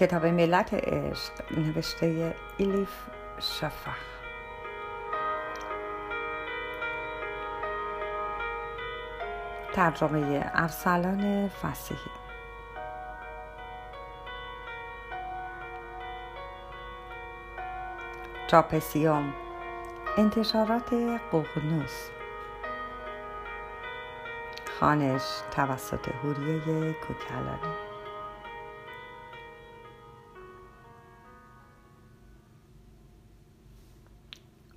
کتاب ملت عشق نوشته ایلیف شفخ ترجمه ارسلان فسیحی. چاپسیوم انتشارات ققنوس خانش توسط هوریه کوکلانی.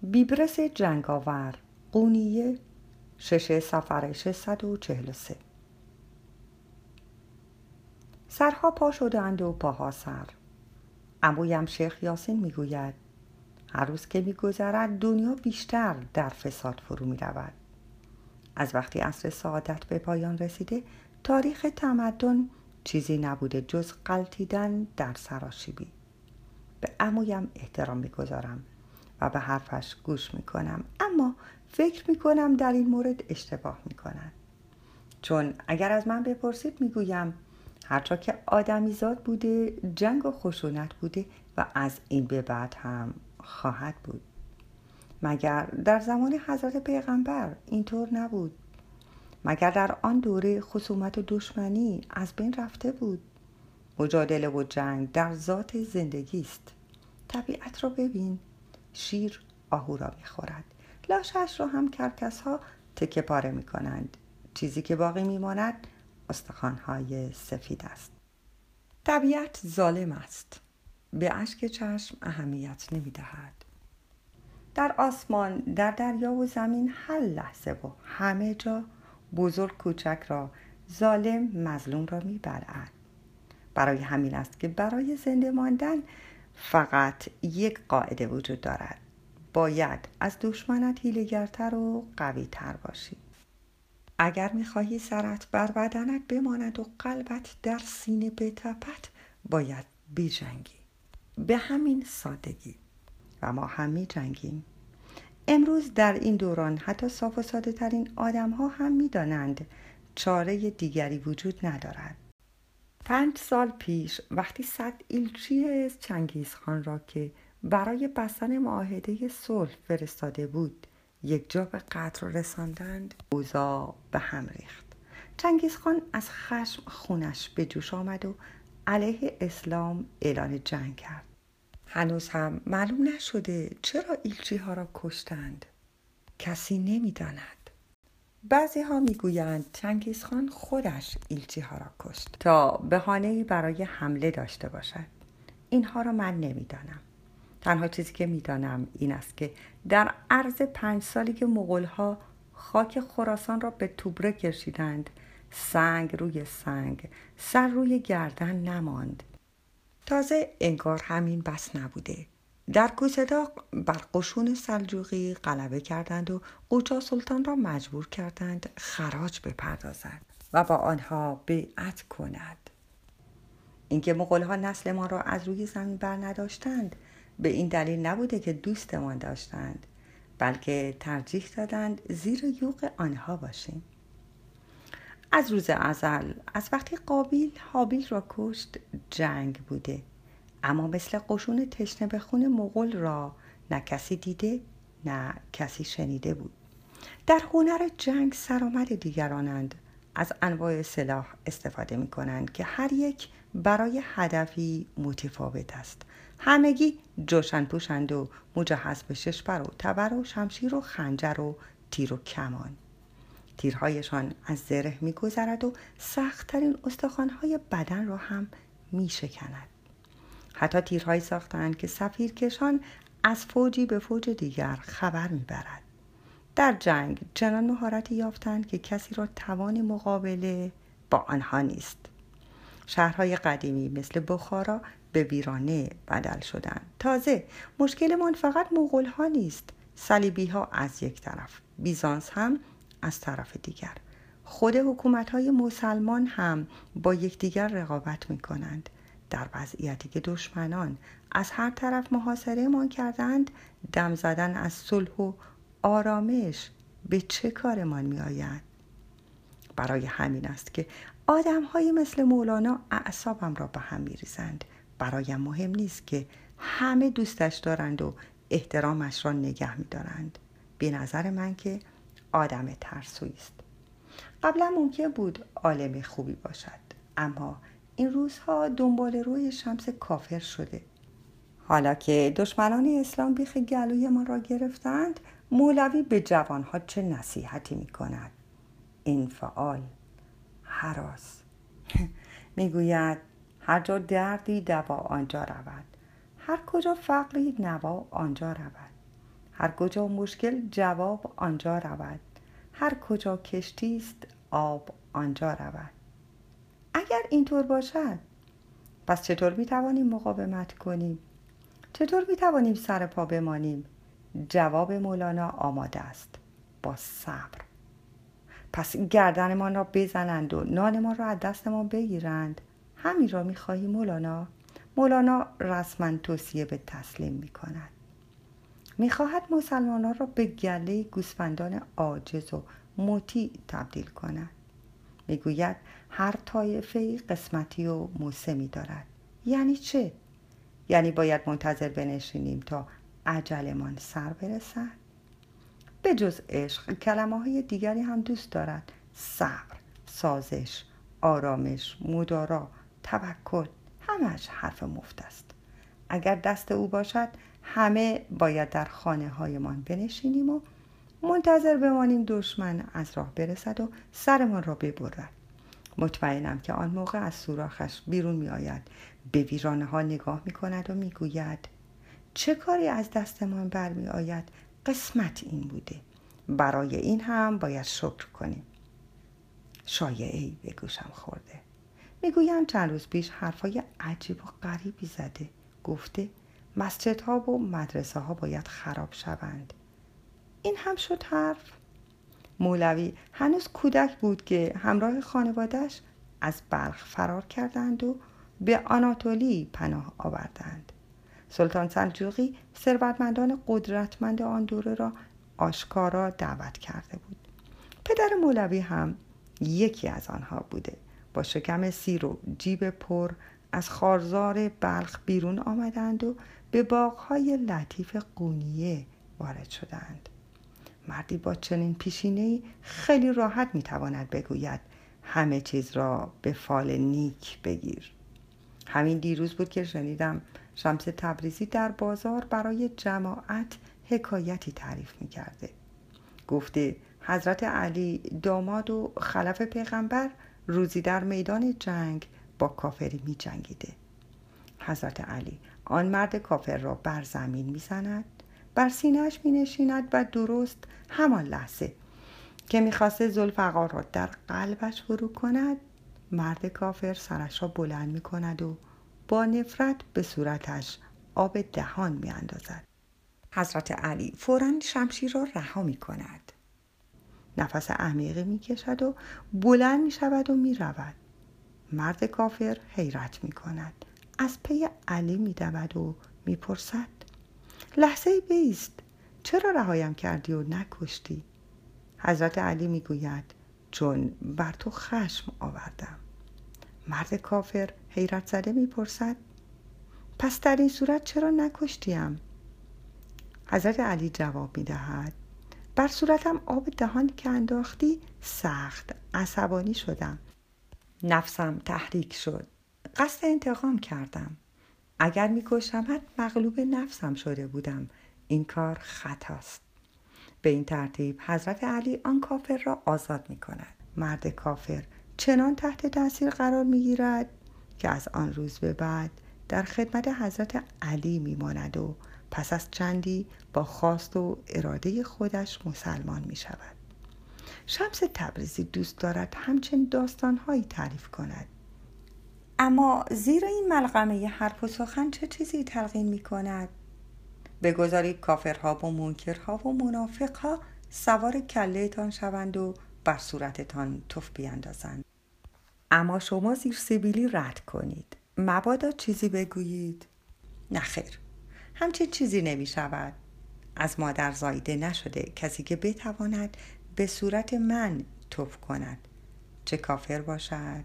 بیبرس جنگاور قونیه شش سفر 643 سرها پا شدند و پاها سر. امویم شیخ یاسین می‌گوید هر روز که میگذرد دنیا بیشتر در فساد فرو می رود. از وقتی عصر سعادت به پایان رسیده تاریخ تمدن چیزی نبوده جز قلتیدن در سراشیبی. به امویم احترام می‌گذارم. و به حرفش گوش می‌کنم. اما فکر می‌کنم در این مورد اشتباه می‌کنن. چون اگر از من بپرسید می‌گویم هرچا که آدمیزاد بوده جنگ و خشونت بوده و از این به بعد هم خواهد بود. مگر در زمان حضرت پیغمبر اینطور نبود؟ مگر در آن دوره خصومت و دشمنی از بین رفته بود؟ مجادله و جنگ در ذات زندگی است. طبیعت را ببین. شیر آهو را می‌خورد. لاشش را هم کرکس ها تکه پاره می چیزی که باقی میماند استخوانهای سفید است. طبیعت ظالم است. به اشک چشم اهمیت نمی دهد. در آسمان در دریا و زمین هر لحظه و همه جا بزرگ کوچک را ظالم مظلوم را می‌برد. برای همین است که برای زنده ماندن فقط یک قاعده وجود دارد. باید از دشمنت هیلگرتر و قویتر باشی. اگر می‌خواهی سرت بر بدنت بماند و قلبت در سینه بتپد باید بیجنگی. به همین سادگی. و ما هم می جنگیم امروز در این دوران حتی صاف و ساده ترین آدم ها هم می دانند چاره دیگری وجود ندارد. پنج سال پیش وقتی صد ایلچی چنگیز خان را که برای بستن معاهده صلح فرستاده بود یک جا به قتل رساندند اوضاع به هم ریخت. چنگیز خان از خشم خونش به جوش آمد و علیه اسلام اعلان جنگ کرد. هنوز هم معلوم نشده چرا ایلچی ها را کشتند. کسی نمی‌داند. بعضی ها می‌گویند چنگیز خان خودش ایلچی ها را کشت تا بهانه برای حمله داشته باشد. اینها را من نمی‌دانم. تنها چیزی که می‌دانم این است که در عرض پنج سالی که مغول ها خاک خراسان را به توبره کشیدند سنگ روی سنگ سر روی گردن نماند. تازه انگار همین بس نبوده. در کوسداق بر قشون سلجوقی غلبه کردند و قوچا سلطان را مجبور کردند خراج بپردازد و با آنها بیعت کند. اینکه مغولها نسل ما را از روی زمین بر نداشتند به این دلیل نبوده که دوستمان داشتند بلکه ترجیح دادند زیر یوق آنها باشیم. از روز ازل از وقتی قابیل حابیل را کشت جنگ بوده. اما مثل قشون تشنه به خون مغول را نه کسی دیده نه کسی شنیده بود. در هنر جنگ سرآمد دیگرانند. از انواع سلاح استفاده می کنند که هر یک برای هدفی متفاوت است. همگی جوشن پوشند و مجهز به ششبر و تبر و شمشیر و خنجر و تیر و کمان. تیرهایشان از زره میگذرد و سختترین استخوانهای بدن را هم میشکند. حتی تیرهایی ساختند که سفیرکشان از فوجی به فوج دیگر خبر می‌برد. در جنگ چنان مهارتی یافتند که کسی را توان مقابله با آنها نیست. شهرهای قدیمی مثل بخارا به ویرانه بدل شدند. تازه مشکلمان فقط مغول ها نیست صلیبی ها از یک طرف بیزانس هم از طرف دیگر. خود حکومت های مسلمان هم با یکدیگر رقابت می کنند در وضعیتی که دشمنان. از هر طرف محاصره ما کردند دم زدن از صلح و آرامش به چه کارمان می آید؟ برای همین است که آدم های مثل مولانا اعصابم را به هم می ریزند برایم مهم نیست که همه دوستش دارند و احترامش را نگه میدارند. به نظر من که آدم ترسویی است. قبلا ممکن بود عالم خوبی باشد اما این روزها دنبال روی شمس کافر شده. حالا که دشمنان اسلام بیخ گلوی ما را گرفتند مولوی به جوانها چه نصیحتی می کند انفعال حراس. می‌گوید هر جا دردی دوا آنجا رود. هر کجا فقری نوا آنجا رود. هر کجا مشکل جواب آنجا رود. هر کجا کشتی است آب آنجا رود. اگر اینطور باشد پس چطور می توانیم مقاومت کنیم؟ چطور می توانیم سر پا بمانیم؟ جواب مولانا آماده است. با صبر. پس گردنمان را بزنند و نانمان را از دستمان بگیرند. همین را می‌خواهی مولانا؟ مولانا رسما توصیه به تسلیم می کند می‌خواهد مسلمانان را به گله گوسفندان عاجز و مطیع تبدیل کند. می‌گوید هر طایفه قسمتی و موسمی دارد. یعنی چه؟ یعنی باید منتظر بنشینیم تا عجلمان سر برسد؟ به جز عشق کلمه های دیگری هم دوست دارد. صبر سازش آرامش مدارا توکل همش حرف مفت است. اگر دست او باشد همه باید در خانه هایمان بنشینیم و منتظر بمانیم دشمن از راه برسد و سرمان را ببرد. مطمئنم که آن موقع از سوراخش بیرون می آید به ویرانه ها نگاه می کند و می گوید چه کاری از دستمان برمی آید قسمت این بوده. برای این هم باید شکر کنیم. شایعه به گوشم خورده. می‌گویند چند روز پیش حرفای عجیب و غریبی زده. گفته مسجدها و مدرسه ها باید خراب شوند. این هم شد حرف. مولوی هنوز کودک بود که همراه خانوادش از بلخ فرار کردند و به آناتولی پناه آوردند. سلطان سلجوقی ثروتمندان قدرتمند آن دوره را آشکارا دعوت کرده بود. پدر مولوی هم یکی از آنها بوده. با شکم سیر و جیب پر از خارزار بلخ بیرون آمدند و به باغهای لطیف قونیه وارد شدند. مردی با چنین پیشینه خیلی راحت می‌تواند بگوید همه چیز را به فال نیک بگیر همین دیروز بود که شنیدم شمس تبریزی در بازار برای جماعت حکایتی تعریف می‌کرده گفته حضرت علی داماد و خلف پیغمبر روزی در میدان جنگ با کافری می جنگیده. حضرت علی آن مرد کافر را بر زمین می زند بر سینهش می نشیند و درست همان لحظه که می‌خواسته زلفقار را در قلبش فرو کند مرد کافر سرش را بلند می کند و با نفرت به صورتش آب دهان می اندازد. حضرت علی فورا شمشیر را رها می کند. نفس عمیقی می کشد و بلند می شود و می رود. مرد کافر حیرت می کند. از پی علی می دود و می پرسد. لحظه بیست. چرا رهایم کردی و نکشتی؟ حضرت علی می گوید چون بر تو خشم آوردم. مرد کافر حیرت زده می‌پرسد پس در این صورت چرا نکشتیم؟ حضرت علی جواب می‌دهد بر صورتم آب دهان که انداختی سخت عصبانی شدم. نفسم تحریک شد. قصد انتقام کردم. اگر میکشمت مغلوب نفسم شده بودم این کار خطاست به این ترتیب حضرت علی آن کافر را آزاد می کند مرد کافر چنان تحت تاثیر قرار می گیرد که از آن روز به بعد در خدمت حضرت علی میماند و پس از چندی با خواست و اراده خودش مسلمان می شود. شمس تبریزی دوست دارد همچنین داستانهایی تعریف کند. اما زیر این ملغمه حرف و سخن چه چیزی تلقین می کند؟ بگذارید کافرها و منکرها و منافقها سوار کلهتان شوند و بر صورتتان تف بیاندازند. اما شما زیر سیبیلی رد کنید. مبادا چیزی بگویید. نخیر همچین چیزی نمی شود. از مادر زایده نشده کسی که بتواند به صورت من توف کند. چه کافر باشد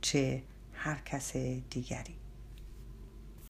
چه هر کس دیگری.